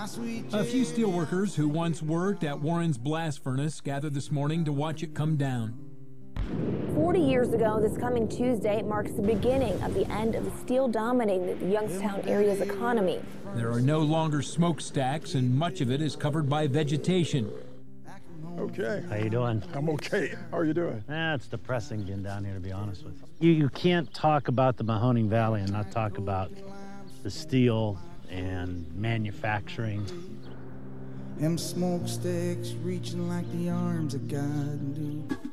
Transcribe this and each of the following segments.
A few steelworkers who once worked at Warren's blast furnace gathered this morning to watch it come down. 40 years ago, this coming Tuesday marks the beginning of the end of the steel dominating the Youngstown area's economy. There are no longer smokestacks, and much of it is covered by vegetation. Okay. How you doing? I'm okay. How are you doing? Eh, it's depressing getting down here, to be honest with you. You, you can't talk about the Mahoning Valley and not talk about the steel and manufacturing. Them smokestacks reaching like the arms of God, dude.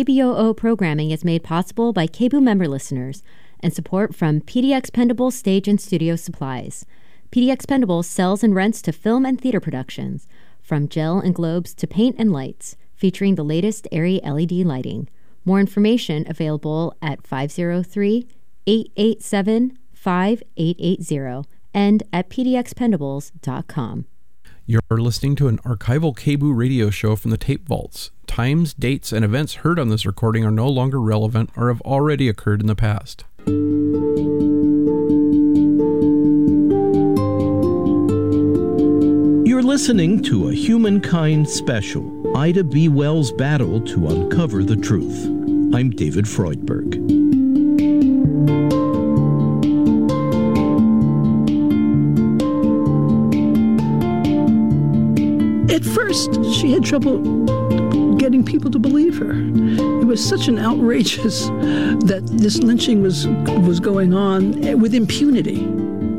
KBOO programming is made possible by KBOO member listeners and support from PDX Pendable Stage and Studio Supplies. PDX Pendable sells and rents to film and theater productions, from gel and globes to paint and lights, featuring the latest ARRI LED lighting. More information available at 503 887 5880 and at pdxpendables.com. You're listening to an archival KBOO radio show from the tape vaults. Times, dates, and events heard on this recording are no longer relevant or have already occurred in the past. You're listening to a Humankind special Ida B. Wells' battle to uncover the truth. I'm David Freudberg. At first, she had trouble getting people to believe her. It was such an outrageous that this lynching was was going on eh, with impunity.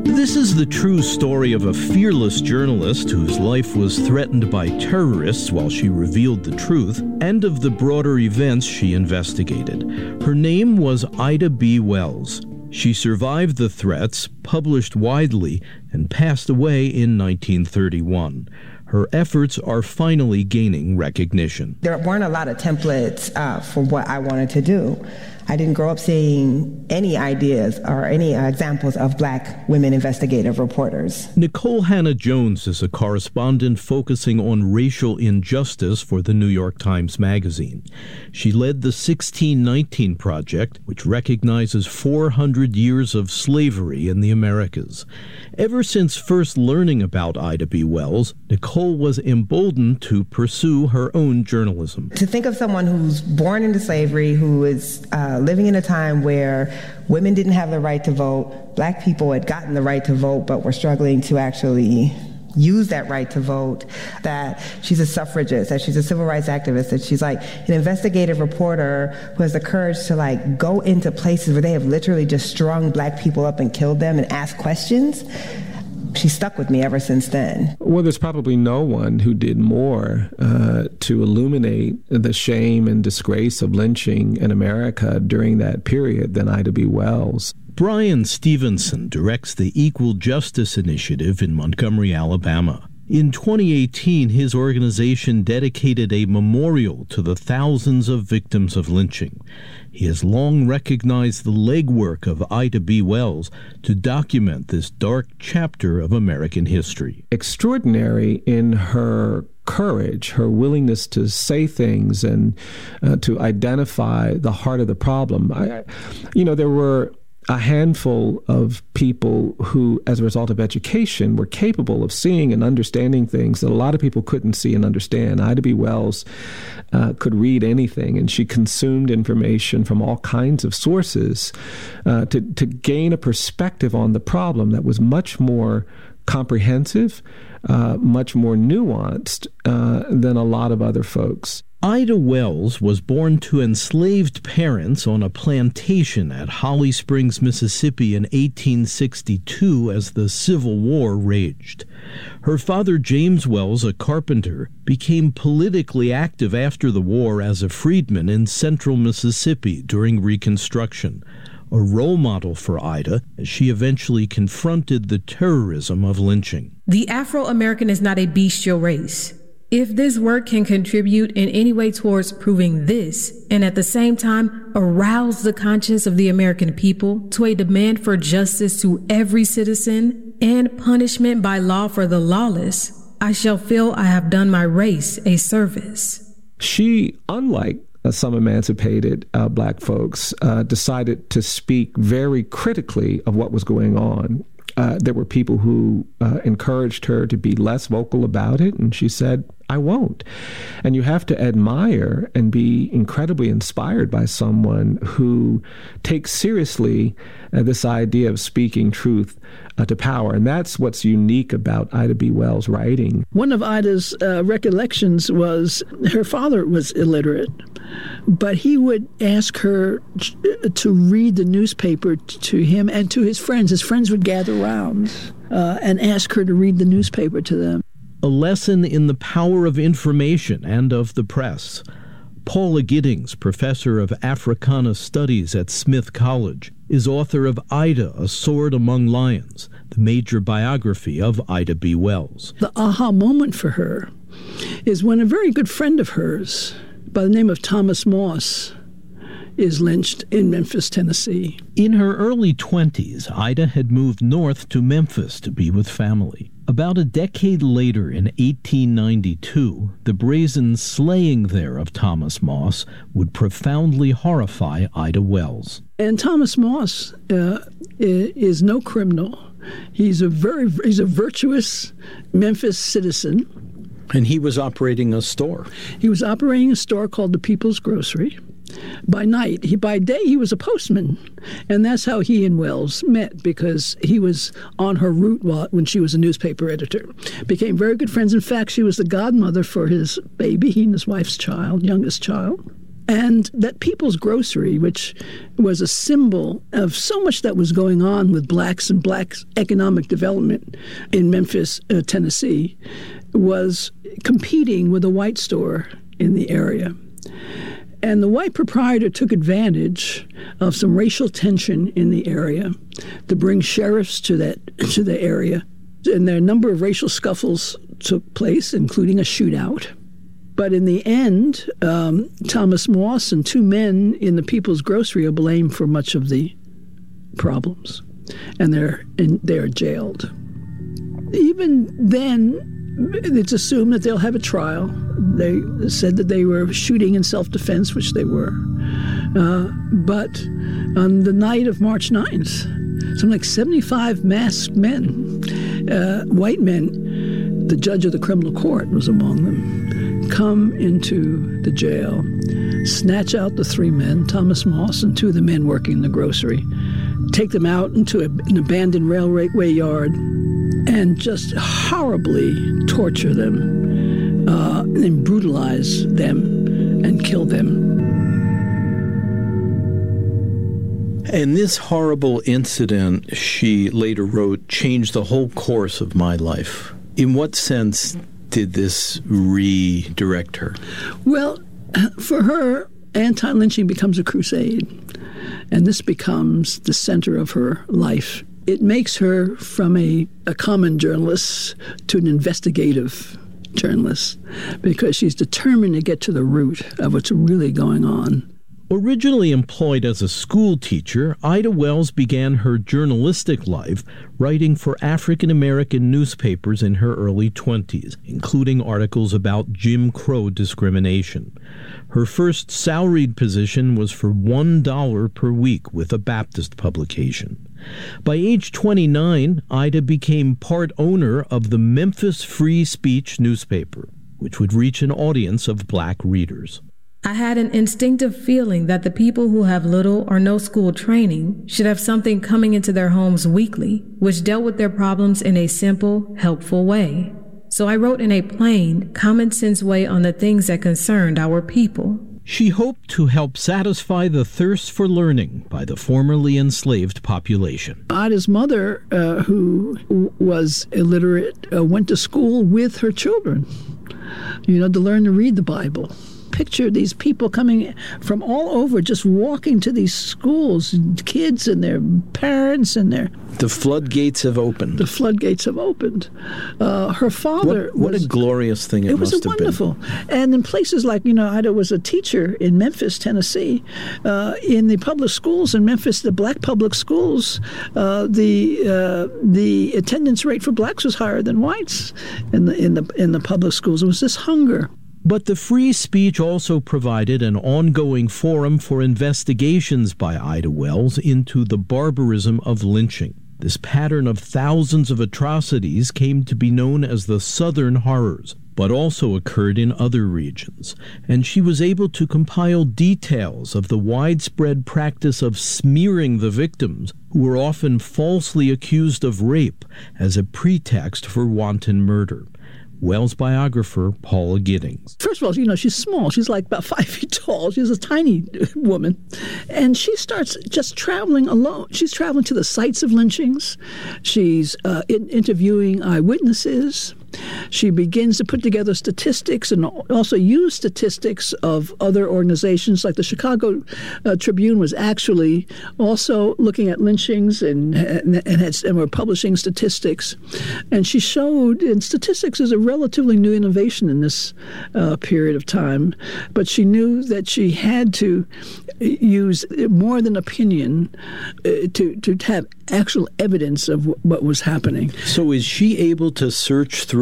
This is the true story of a fearless journalist whose life was threatened by terrorists while she revealed the truth, and of the broader events she investigated. Her name was Ida B. Wells. She survived the threats, published widely, and passed away in 1931. Her efforts are finally gaining recognition. There weren't a lot of templates uh, for what I wanted to do. I didn't grow up seeing any ideas or any uh, examples of black women investigative reporters. Nicole Hannah Jones is a correspondent focusing on racial injustice for the New York Times Magazine. She led the 1619 Project, which recognizes 400 years of slavery in the Americas. Ever since first learning about Ida B. Wells, Nicole was emboldened to pursue her own journalism. To think of someone who's born into slavery, who is uh, living in a time where women didn't have the right to vote, black people had gotten the right to vote but were struggling to actually use that right to vote, that she's a suffragist, that she's a civil rights activist, that she's like an investigative reporter who has the courage to like go into places where they have literally just strung black people up and killed them and ask questions. She's stuck with me ever since then. Well, there's probably no one who did more uh, to illuminate the shame and disgrace of lynching in America during that period than Ida B. Wells. Bryan Stevenson directs the Equal Justice Initiative in Montgomery, Alabama. In 2018, his organization dedicated a memorial to the thousands of victims of lynching. He has long recognized the legwork of Ida B. Wells to document this dark chapter of American history. Extraordinary in her courage, her willingness to say things and uh, to identify the heart of the problem. I, you know, there were a handful of people who, as a result of education, were capable of seeing and understanding things that a lot of people couldn't see and understand. Ida B. Wells uh, could read anything, and she consumed information from all kinds of sources uh, to, to gain a perspective on the problem that was much more comprehensive, uh, much more nuanced uh, than a lot of other folks. Ida Wells was born to enslaved parents on a plantation at Holly Springs, Mississippi in 1862 as the Civil War raged. Her father, James Wells, a carpenter, became politically active after the war as a freedman in central Mississippi during Reconstruction, a role model for Ida as she eventually confronted the terrorism of lynching. The Afro American is not a bestial race. If this work can contribute in any way towards proving this, and at the same time arouse the conscience of the American people to a demand for justice to every citizen and punishment by law for the lawless, I shall feel I have done my race a service. She, unlike uh, some emancipated uh, black folks, uh, decided to speak very critically of what was going on uh, there were people who uh, encouraged her to be less vocal about it, and she said, I won't. And you have to admire and be incredibly inspired by someone who takes seriously uh, this idea of speaking truth uh, to power. And that's what's unique about Ida B. Wells' writing. One of Ida's uh, recollections was her father was illiterate, but he would ask her to read the newspaper to him and to his friends. His friends would gather around uh, and ask her to read the newspaper to them. A lesson in the power of information and of the press. Paula Giddings, professor of Africana Studies at Smith College, is author of Ida, A Sword Among Lions, the major biography of Ida B. Wells. The aha moment for her is when a very good friend of hers, by the name of Thomas Moss, is lynched in Memphis, Tennessee. In her early 20s, Ida had moved north to Memphis to be with family. About a decade later, in 1892, the brazen slaying there of Thomas Moss would profoundly horrify Ida Wells. And Thomas Moss uh, is no criminal. He's a very he's a virtuous Memphis citizen. And he was operating a store. He was operating a store called the People's Grocery by night. He by day he was a postman, and that's how he and Wells met because he was on her route while, when she was a newspaper editor. Became very good friends. In fact, she was the godmother for his baby, he and his wife's child, youngest child. And that People's Grocery, which was a symbol of so much that was going on with blacks and blacks economic development in Memphis, uh, Tennessee, was competing with a white store in the area. And the white proprietor took advantage of some racial tension in the area to bring sheriffs to that to the area. And there a number of racial scuffles took place, including a shootout. But in the end, um, Thomas Moss and two men in the People's Grocery are blamed for much of the problems, and they're in, they're jailed. Even then, it's assumed that they'll have a trial. They said that they were shooting in self defense, which they were. Uh, but on the night of March 9th, something like 75 masked men, uh, white men, the judge of the criminal court was among them, come into the jail, snatch out the three men, Thomas Moss and two of the men working in the grocery, take them out into a, an abandoned railway yard, and just horribly torture them uh, and brutalize them and kill them. And this horrible incident, she later wrote, changed the whole course of my life. In what sense did this redirect her? Well, for her, anti lynching becomes a crusade. And this becomes the center of her life it makes her from a, a common journalist to an investigative journalist because she's determined to get to the root of what's really going on. Originally employed as a school teacher, Ida Wells began her journalistic life writing for African American newspapers in her early 20s, including articles about Jim Crow discrimination. Her first salaried position was for $1 per week with a Baptist publication. By age 29, Ida became part owner of the Memphis Free Speech newspaper, which would reach an audience of black readers. I had an instinctive feeling that the people who have little or no school training should have something coming into their homes weekly, which dealt with their problems in a simple, helpful way. So I wrote in a plain, common sense way on the things that concerned our people. She hoped to help satisfy the thirst for learning by the formerly enslaved population. Ida's mother, uh, who was illiterate, uh, went to school with her children, you know, to learn to read the Bible picture these people coming from all over, just walking to these schools, kids and their parents and their. The floodgates have opened. The floodgates have opened. Uh, her father. What, what was, a glorious thing it, it was have wonderful. Been. And in places like, you know, Ida was a teacher in Memphis, Tennessee. Uh, in the public schools in Memphis, the black public schools, uh, the uh, the attendance rate for blacks was higher than whites in the in the in the public schools. It was this hunger. But the free speech also provided an ongoing forum for investigations by Ida Wells into the barbarism of lynching. This pattern of thousands of atrocities came to be known as the Southern Horrors, but also occurred in other regions, and she was able to compile details of the widespread practice of smearing the victims, who were often falsely accused of rape, as a pretext for wanton murder. Wells biographer Paula Giddings. First of all, you know, she's small. She's like about five feet tall. She's a tiny woman. And she starts just traveling alone. She's traveling to the sites of lynchings. She's uh, in- interviewing eyewitnesses. She begins to put together statistics and also use statistics of other organizations. Like the Chicago uh, Tribune was actually also looking at lynchings and and, and, had, and were publishing statistics. And she showed, and statistics is a relatively new innovation in this uh, period of time, but she knew that she had to use more than opinion uh, to to have actual evidence of what was happening. So, is she able to search through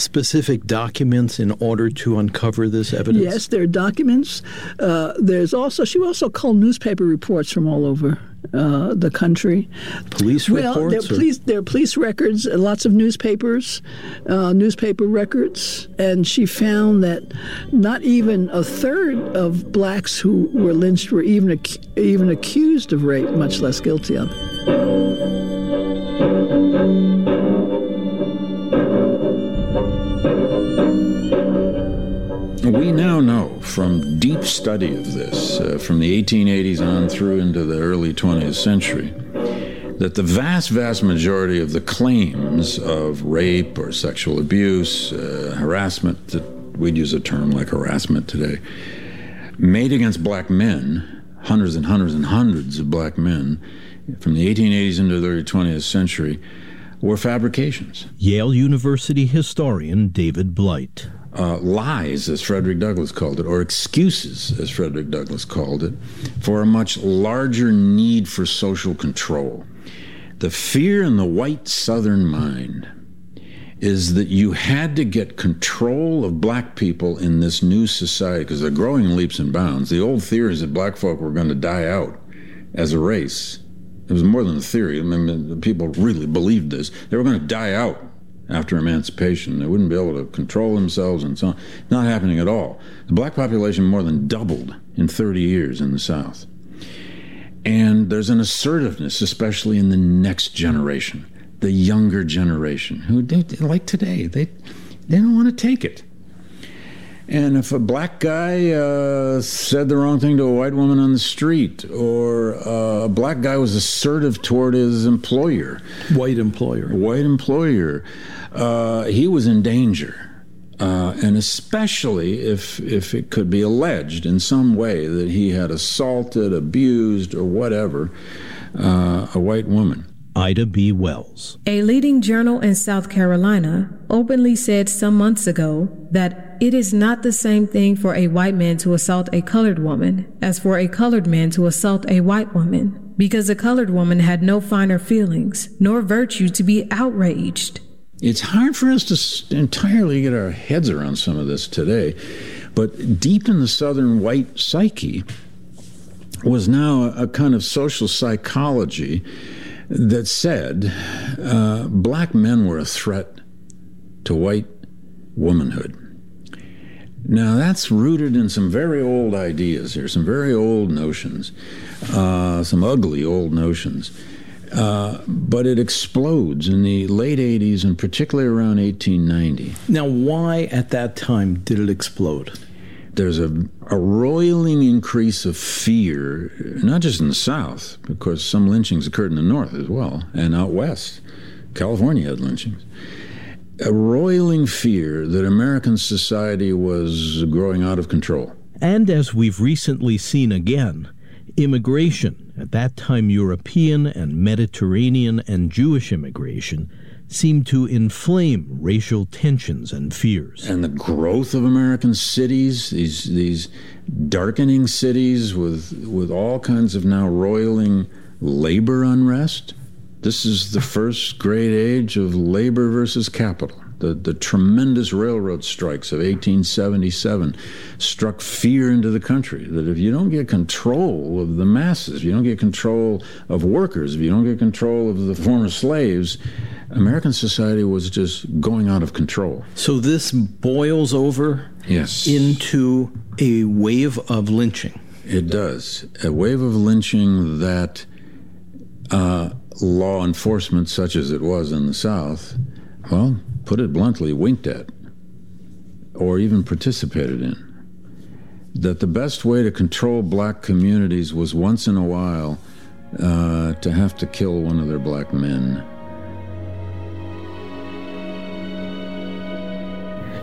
specific documents in order to uncover this evidence? Yes, there are documents. Uh, there's also she also called newspaper reports from all over uh, the country. Police well, reports. There are police, there are police records, uh, lots of newspapers, uh, newspaper records, and she found that not even a third of blacks who were lynched were even ac- even accused of rape, much less guilty of it. We now know from deep study of this, uh, from the 1880s on through into the early 20th century, that the vast, vast majority of the claims of rape or sexual abuse, uh, harassment, that we'd use a term like harassment today, made against black men, hundreds and hundreds and hundreds of black men, from the 1880s into the early 20th century, were fabrications. Yale University historian David Blight. Uh, lies, as Frederick Douglass called it, or excuses, as Frederick Douglass called it, for a much larger need for social control. The fear in the white Southern mind is that you had to get control of black people in this new society because they're growing leaps and bounds. The old theories that black folk were going to die out as a race. It was more than a theory. I mean, people really believed this. They were going to die out after emancipation. They wouldn't be able to control themselves and so on. Not happening at all. The black population more than doubled in 30 years in the South. And there's an assertiveness, especially in the next generation, the younger generation, who, they, like today, they, they don't want to take it. And if a black guy uh, said the wrong thing to a white woman on the street, or uh, a black guy was assertive toward his employer, white employer, white employer, uh, he was in danger. Uh, and especially if if it could be alleged in some way that he had assaulted, abused, or whatever uh, a white woman. Ida B. Wells. A leading journal in South Carolina openly said some months ago that it is not the same thing for a white man to assault a colored woman as for a colored man to assault a white woman, because a colored woman had no finer feelings nor virtue to be outraged. It's hard for us to entirely get our heads around some of this today, but deep in the Southern white psyche was now a, kind of social psychology that said uh, black men were a threat to white womanhood. Now, that's rooted in some very old ideas here, some very old notions, uh, some ugly old notions. Uh, but it explodes in the late 80s and particularly around 1890. Now, why at that time did it explode? There's a, a roiling increase of fear, not just in the South, because some lynchings occurred in the North as well, and out West. California had lynchings. A roiling fear that American society was growing out of control. And as we've recently seen again, immigration, at that time European and Mediterranean and Jewish immigration, seemed to inflame racial tensions and fears. And the growth of American cities, these these darkening cities with with all kinds of now roiling labor unrest. This is the first great age of labor versus capital. The, the tremendous railroad strikes of 1877 struck fear into the country that if you don't get control of the masses, if you don't get control of workers, if you don't get control of the former slaves, American society was just going out of control. So this boils over yes. into a wave of lynching. It does. A wave of lynching that uh, law enforcement, such as it was in the South, well, put it bluntly, winked at or even participated in. That the best way to control black communities was once in a while uh, to have to kill one of their black men.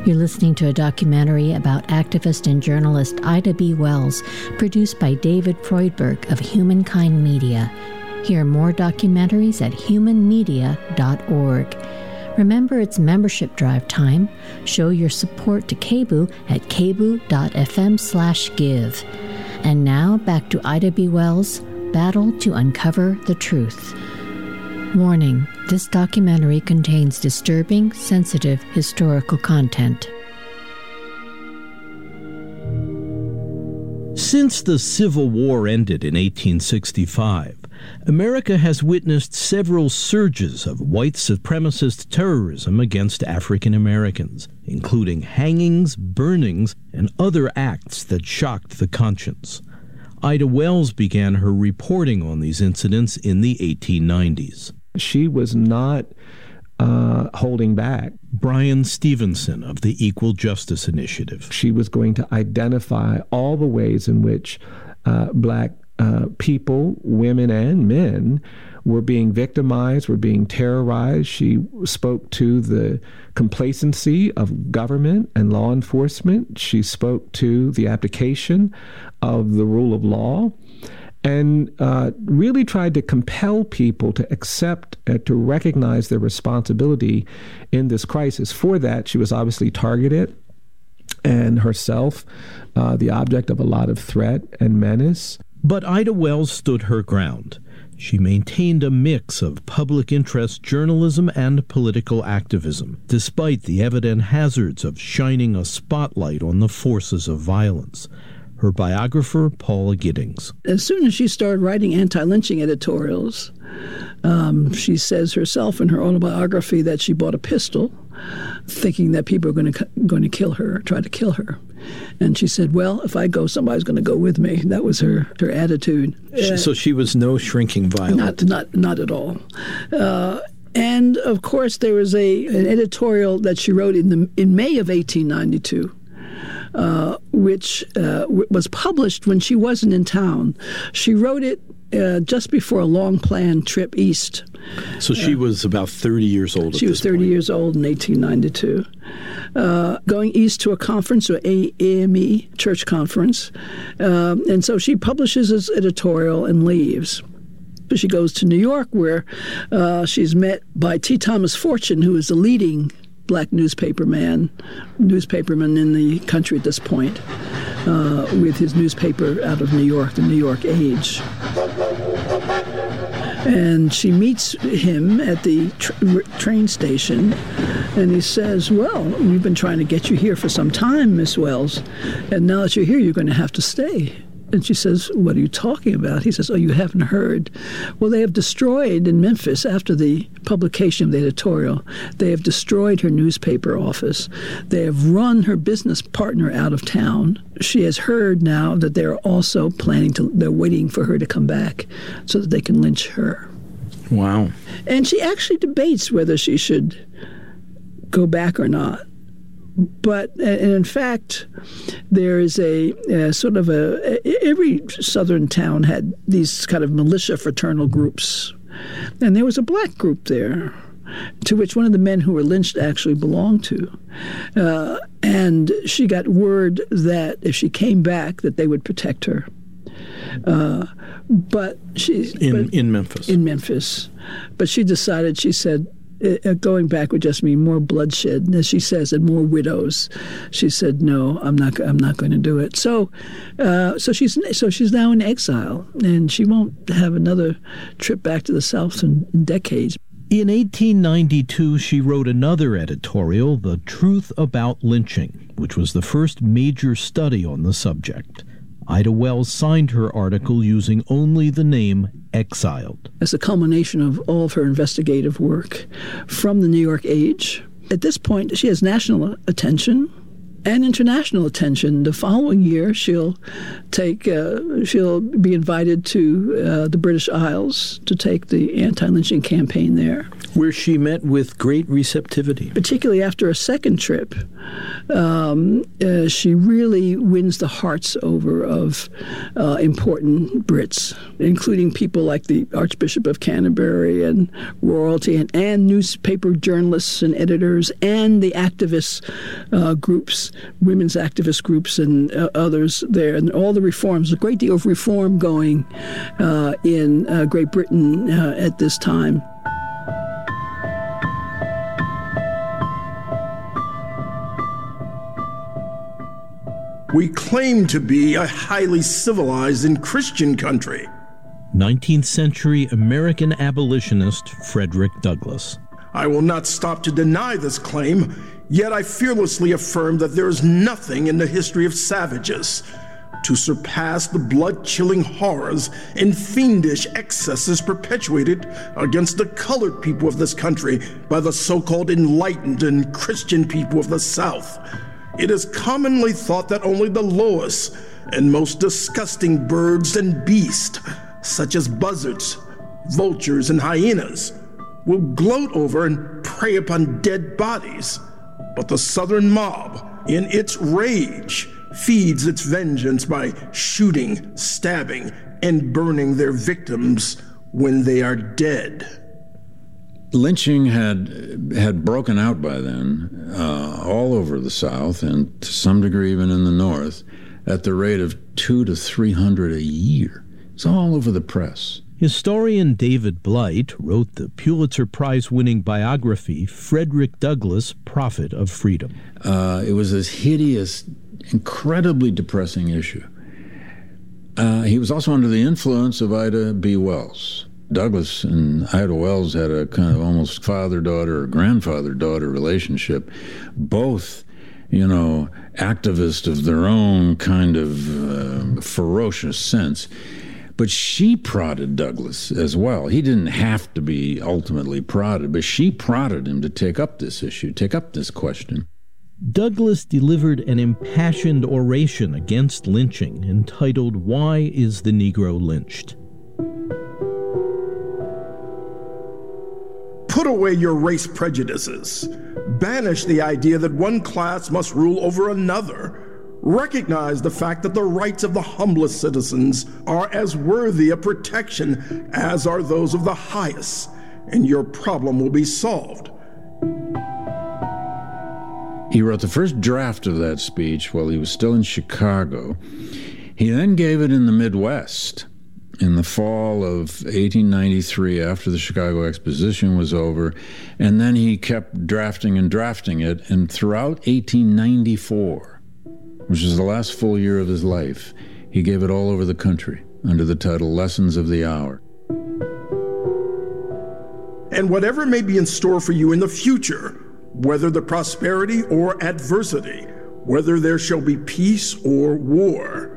You're listening to a documentary about activist and journalist Ida B. Wells, produced by David Freudberg of Humankind Media. Hear more documentaries at humanmedia.org. Remember its membership drive time. Show your support to KBOO at kboo.fm slash give. And now back to Ida B. Wells' Battle to Uncover the Truth. Warning this documentary contains disturbing, sensitive historical content. Since the Civil War ended in 1865, America has witnessed several surges of white supremacist terrorism against African Americans, including hangings, burnings, and other acts that shocked the conscience. Ida Wells began her reporting on these incidents in the 1890s. She was not uh, holding back. Bryan Stevenson of the Equal Justice Initiative. She was going to identify all the ways in which uh, black uh, people, women and men, were being victimized, were being terrorized. She spoke to the complacency of government and law enforcement. She spoke to the application of the rule of law and uh, really tried to compel people to accept uh, to recognize their responsibility in this crisis. For that, she was obviously targeted and herself uh, the object of a lot of threat and menace. But Ida Wells stood her ground. She maintained a mix of public interest journalism and political activism, despite the evident hazards of shining a spotlight on the forces of violence. Her biographer, Paula Giddings. As soon as she started writing anti lynching editorials, um, she says herself in her autobiography that she bought a pistol, thinking that people are going to going to kill her, try to kill her. And she said, "Well, if I go, somebody's going to go with me." That was her her attitude. So she was no shrinking violet. Not not not at all. Uh, and of course, there was a an editorial that she wrote in the in May of 1892. Uh, which uh, was published when she wasn't in town. She wrote it uh, just before a long planned trip east. So she uh, was about 30 years old. She was 30 point. years old in 1892. Uh, going east to a conference, or AME church conference. Um, and so she publishes this editorial and leaves. She goes to New York, where uh, she's met by T. Thomas Fortune, who is the leading black newspaper man, newspaperman in the country at this point, uh, with his newspaper out of New York, the New York Age. And she meets him at the tr- train station, and he says, Well, we've been trying to get you here for some time, Miss Wells, and now that you're here, you're going to have to stay. And she says, What are you talking about? He says, Oh, you haven't heard. Well, they have destroyed in Memphis, after the publication of the editorial, they have destroyed her newspaper office. They have run her business partner out of town. She has heard now that they're also planning to, they're waiting for her to come back so that they can lynch her. Wow. And she actually debates whether she should go back or not. But and in fact, there is a, a, sort of a every southern town had these kind of militia fraternal groups, and there was a black group there, to which one of the men who were lynched actually belonged to, uh, and she got word that if she came back, that they would protect her. Uh, but she in but, in Memphis. In Memphis, but she decided. She said, uh, going back would just mean more bloodshed, as she says, and more widows. She said, "No, I'm not. I'm not going to do it." So, uh, so she's so she's now in exile, and she won't have another trip back to the South in, in decades. In 1892, she wrote another editorial, The Truth About Lynching, which was the first major study on the subject. Ida Wells signed her article using only the name Exiled. As a culmination of all of her investigative work from the New York Age, at this point, she has national attention and international attention. The following year, she'll take uh, she'll be invited to uh, the British Isles to take the anti-lynching campaign there, where she met with great receptivity. Particularly after a second trip, um, uh, she really wins the hearts over of uh, important Brits, including people like the Archbishop of Canterbury and royalty, and, and newspaper journalists and editors, and the activist uh, groups women's activist groups and uh, others there, and all the reforms. A great deal of reform going uh, in uh, Great Britain uh, at this time. We claim to be a highly civilized and Christian country. 19th century American abolitionist Frederick Douglass. I will not stop to deny this claim, yet I fearlessly affirm that there is nothing in the history of savages to surpass the blood chilling horrors and fiendish excesses perpetuated against the colored people of this country by the so called enlightened and Christian people of the South. It is commonly thought that only the lowest and most disgusting birds and beasts, such as buzzards, vultures, and hyenas, will gloat over and prey upon dead bodies. But the Southern mob, in its rage, feeds its vengeance by shooting, stabbing, and burning their victims when they are dead. Lynching had had broken out by then, uh, all over the South, and to some degree even in the North, at the rate of two to three hundred a year. It's all over the press. Historian David Blight wrote the Pulitzer Prize winning biography, Frederick Douglass, Prophet of Freedom. Uh, it was this hideous, incredibly depressing issue. Uh, he was also under the influence of Ida B. Wells. Douglass and Ida Wells had a kind of almost father daughter or grandfather daughter relationship, both, you know, activists of their own kind of uh, ferocious sense. But she prodded Douglass as well. He didn't have to be ultimately prodded, but she prodded him to take up this issue, take up this question. Douglass delivered an impassioned oration against lynching entitled Why is the Negro Lynched? Put away your race prejudices. Banish the idea that one class must rule over another. Recognize the fact that the rights of the humblest citizens are as worthy of protection as are those of the highest, and your problem will be solved. He wrote the first draft of that speech while he was still in Chicago. He then gave it in the Midwest in the fall of 1893 after the Chicago Exposition was over, and then he kept drafting and drafting it, and throughout 1894, which was the last full year of his life, he gave it all over the country under the title Lessons of the Hour. And whatever may be in store for you in the future, whether the prosperity or adversity, whether there shall be peace or war,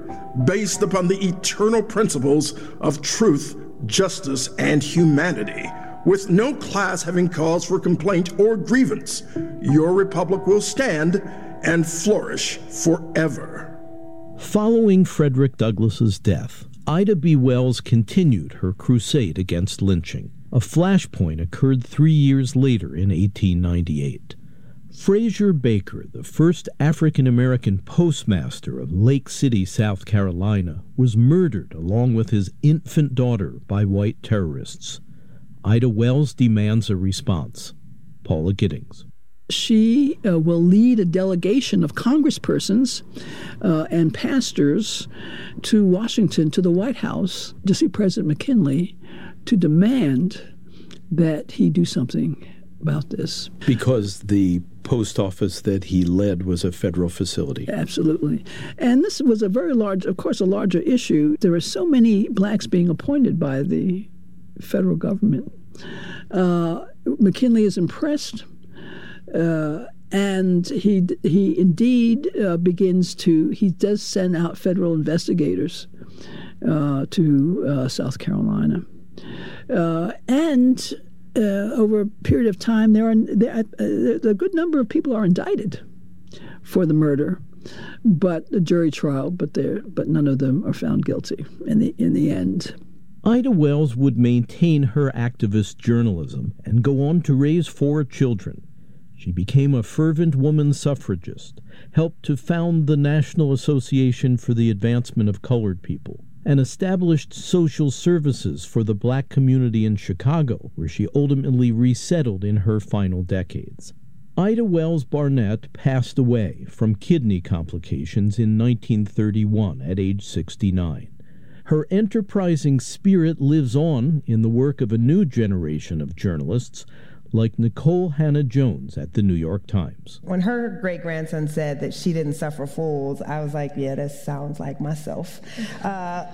based upon the eternal principles of truth, justice, and humanity, with no class having cause for complaint or grievance. Your republic will stand and flourish forever. Following Frederick Douglass's death, Ida B. Wells continued her crusade against lynching. A flashpoint occurred three years later in 1898. Frazier Baker, the first African American postmaster of Lake City, South Carolina, was murdered along with his infant daughter by white terrorists. Ida Wells demands a response. Paula Giddings. She uh, will lead a delegation of congresspersons uh, and pastors to Washington, to the White House, to see President McKinley to demand that he do something about this. Because the post office that he led was a federal facility. Absolutely. And this was a very large, of course, a larger issue. There are so many blacks being appointed by the federal government. Uh, McKinley is impressed. Uh, and he he indeed uh, begins to he does send out federal investigators uh, to uh, South Carolina, uh, and uh, over a period of time there are there, a good number of people are indicted for the murder, but the jury trial, but there but none of them are found guilty in the in the end. Ida Wells would maintain her activist journalism and go on to raise four children. She became a fervent woman suffragist, helped to found the National Association for the Advancement of Colored People, and established social services for the black community in Chicago, where she ultimately resettled in her final decades. Ida Wells Barnett passed away from kidney complications in 1931 at age 69. Her enterprising spirit lives on in the work of a new generation of journalists like Nicole Hannah-Jones at the New York Times. When her great grandson said that she didn't suffer fools, I was like, yeah, that sounds like myself. Uh,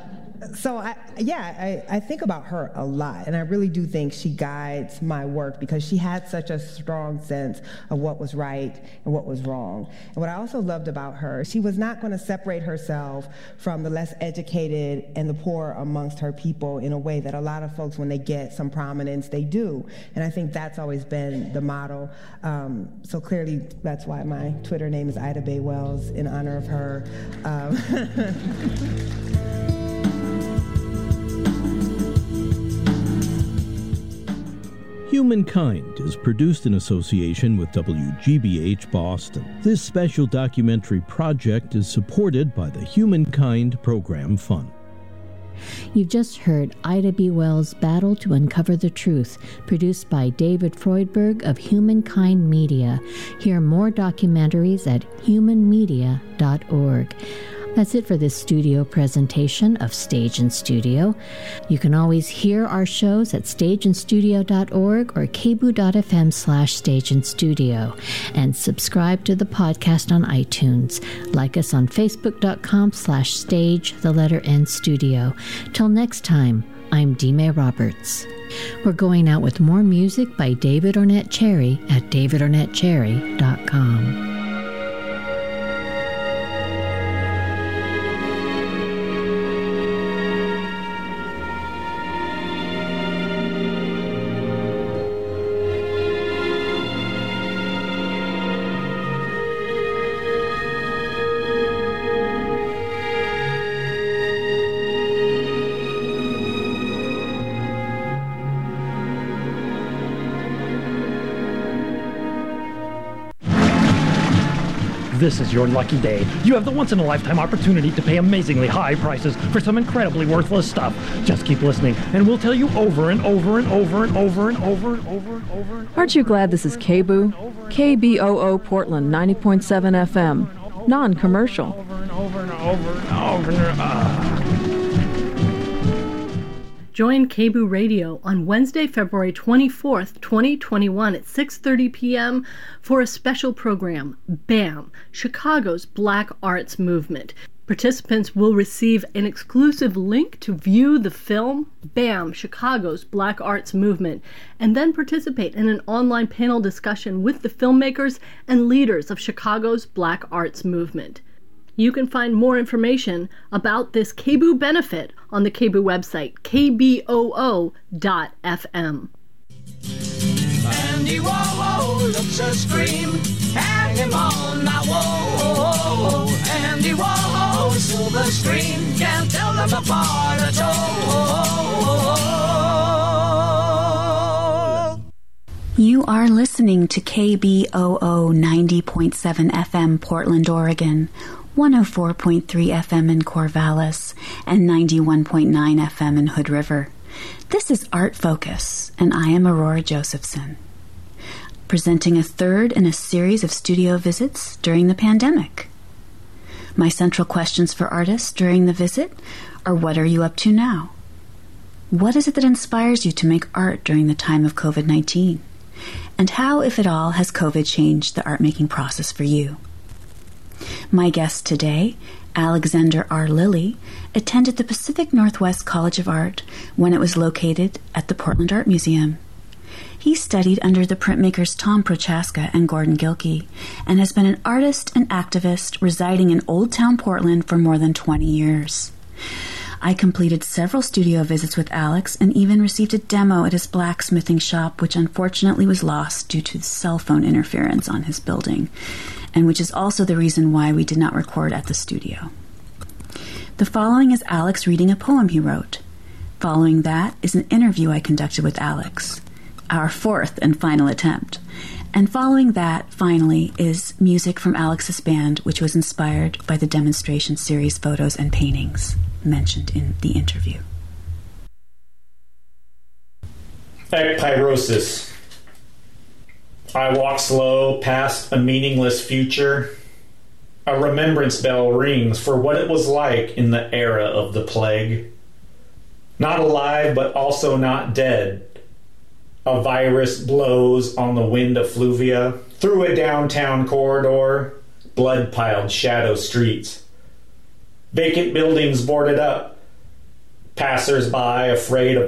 so I, yeah, I, I think about her a lot, and I really do think she guides my work because she had such a strong sense of what was right and what was wrong. And what I also loved about her, she was not going to separate herself from the less educated and the poor amongst her people in a way that a lot of folks, when they get some prominence, they do. And I think that's always been the model. Um, so clearly, that's why my Twitter name is Ida Bae Wells in honor of her. Um, Humankind is produced in association with WGBH Boston. This special documentary project is supported by the Humankind Program Fund. You've just heard Ida B. Wells' Battle to Uncover the Truth, produced by David Freudberg of Humankind Media. Hear more documentaries at humanmedia.org. That's it for this studio presentation of Stage and Studio. You can always hear our shows at stageandstudio.org or kboo.fm slash stage and subscribe to the podcast on iTunes. Like us on facebook.com slash stage, the letter N studio. Till next time, I'm Dmae Roberts. We're going out with more music by David Ornette Cherry at davidornettecherry.com. This is your lucky day. You have the once in a lifetime opportunity to pay amazingly high prices for some incredibly worthless stuff. Just keep listening, and we'll tell you over and over and over and over and over and over and over. Aren't you glad this is KBOO? KBOO Portland 90.7 FM. Non commercial. Over and over and over and over and over. Join KBOO Radio on Wednesday, February 24th, 2021 at 6:30 p.m. for a special program, BAM, Chicago's Black Arts Movement. Participants will receive an exclusive link to view the film BAM, Chicago's Black Arts Movement, and then participate in an online panel discussion with the filmmakers and leaders of Chicago's Black Arts Movement. You can find more information about this KBOO benefit on the KBOO website, kboo.fm. Andy Warhol looks a scream, hang him on my wall. Andy Warhol, silver screen, can't tell them apart at all. You are listening to KBOO 90.7 FM Portland, Oregon, 104.3 FM in Corvallis, and 91.9 FM in Hood River. This is Art Focus, and I am Aurora Josephson, presenting a third in a series of studio visits during the pandemic. My central questions for artists during the visit are What are you up to now? What is it that inspires you to make art during the time of COVID 19? And how, if at all, has COVID changed the art making process for you? My guest today, Alexander R. Lilly, attended the Pacific Northwest College of Art when it was located at the Portland Art Museum. He studied under the printmakers Tom Prochaska and Gordon Gilkey and has been an artist and activist residing in Old Town Portland for more than 20 years. I completed several studio visits with Alex and even received a demo at his blacksmithing shop, which unfortunately was lost due to cell phone interference on his building, and which is also the reason why we did not record at the studio. The following is Alex reading a poem he wrote. Following that is an interview I conducted with Alex, our fourth and final attempt. And following that, finally, is music from Alex's band, which was inspired by the demonstration series photos and paintings mentioned in the interview. Ekpyrosis. I walk slow past a meaningless future. A remembrance bell rings for what it was like in the era of the plague. Not alive, but also not dead. A virus blows on the wind effluvia through a downtown corridor, blood piled shadow streets. Vacant buildings boarded up. Passers by afraid of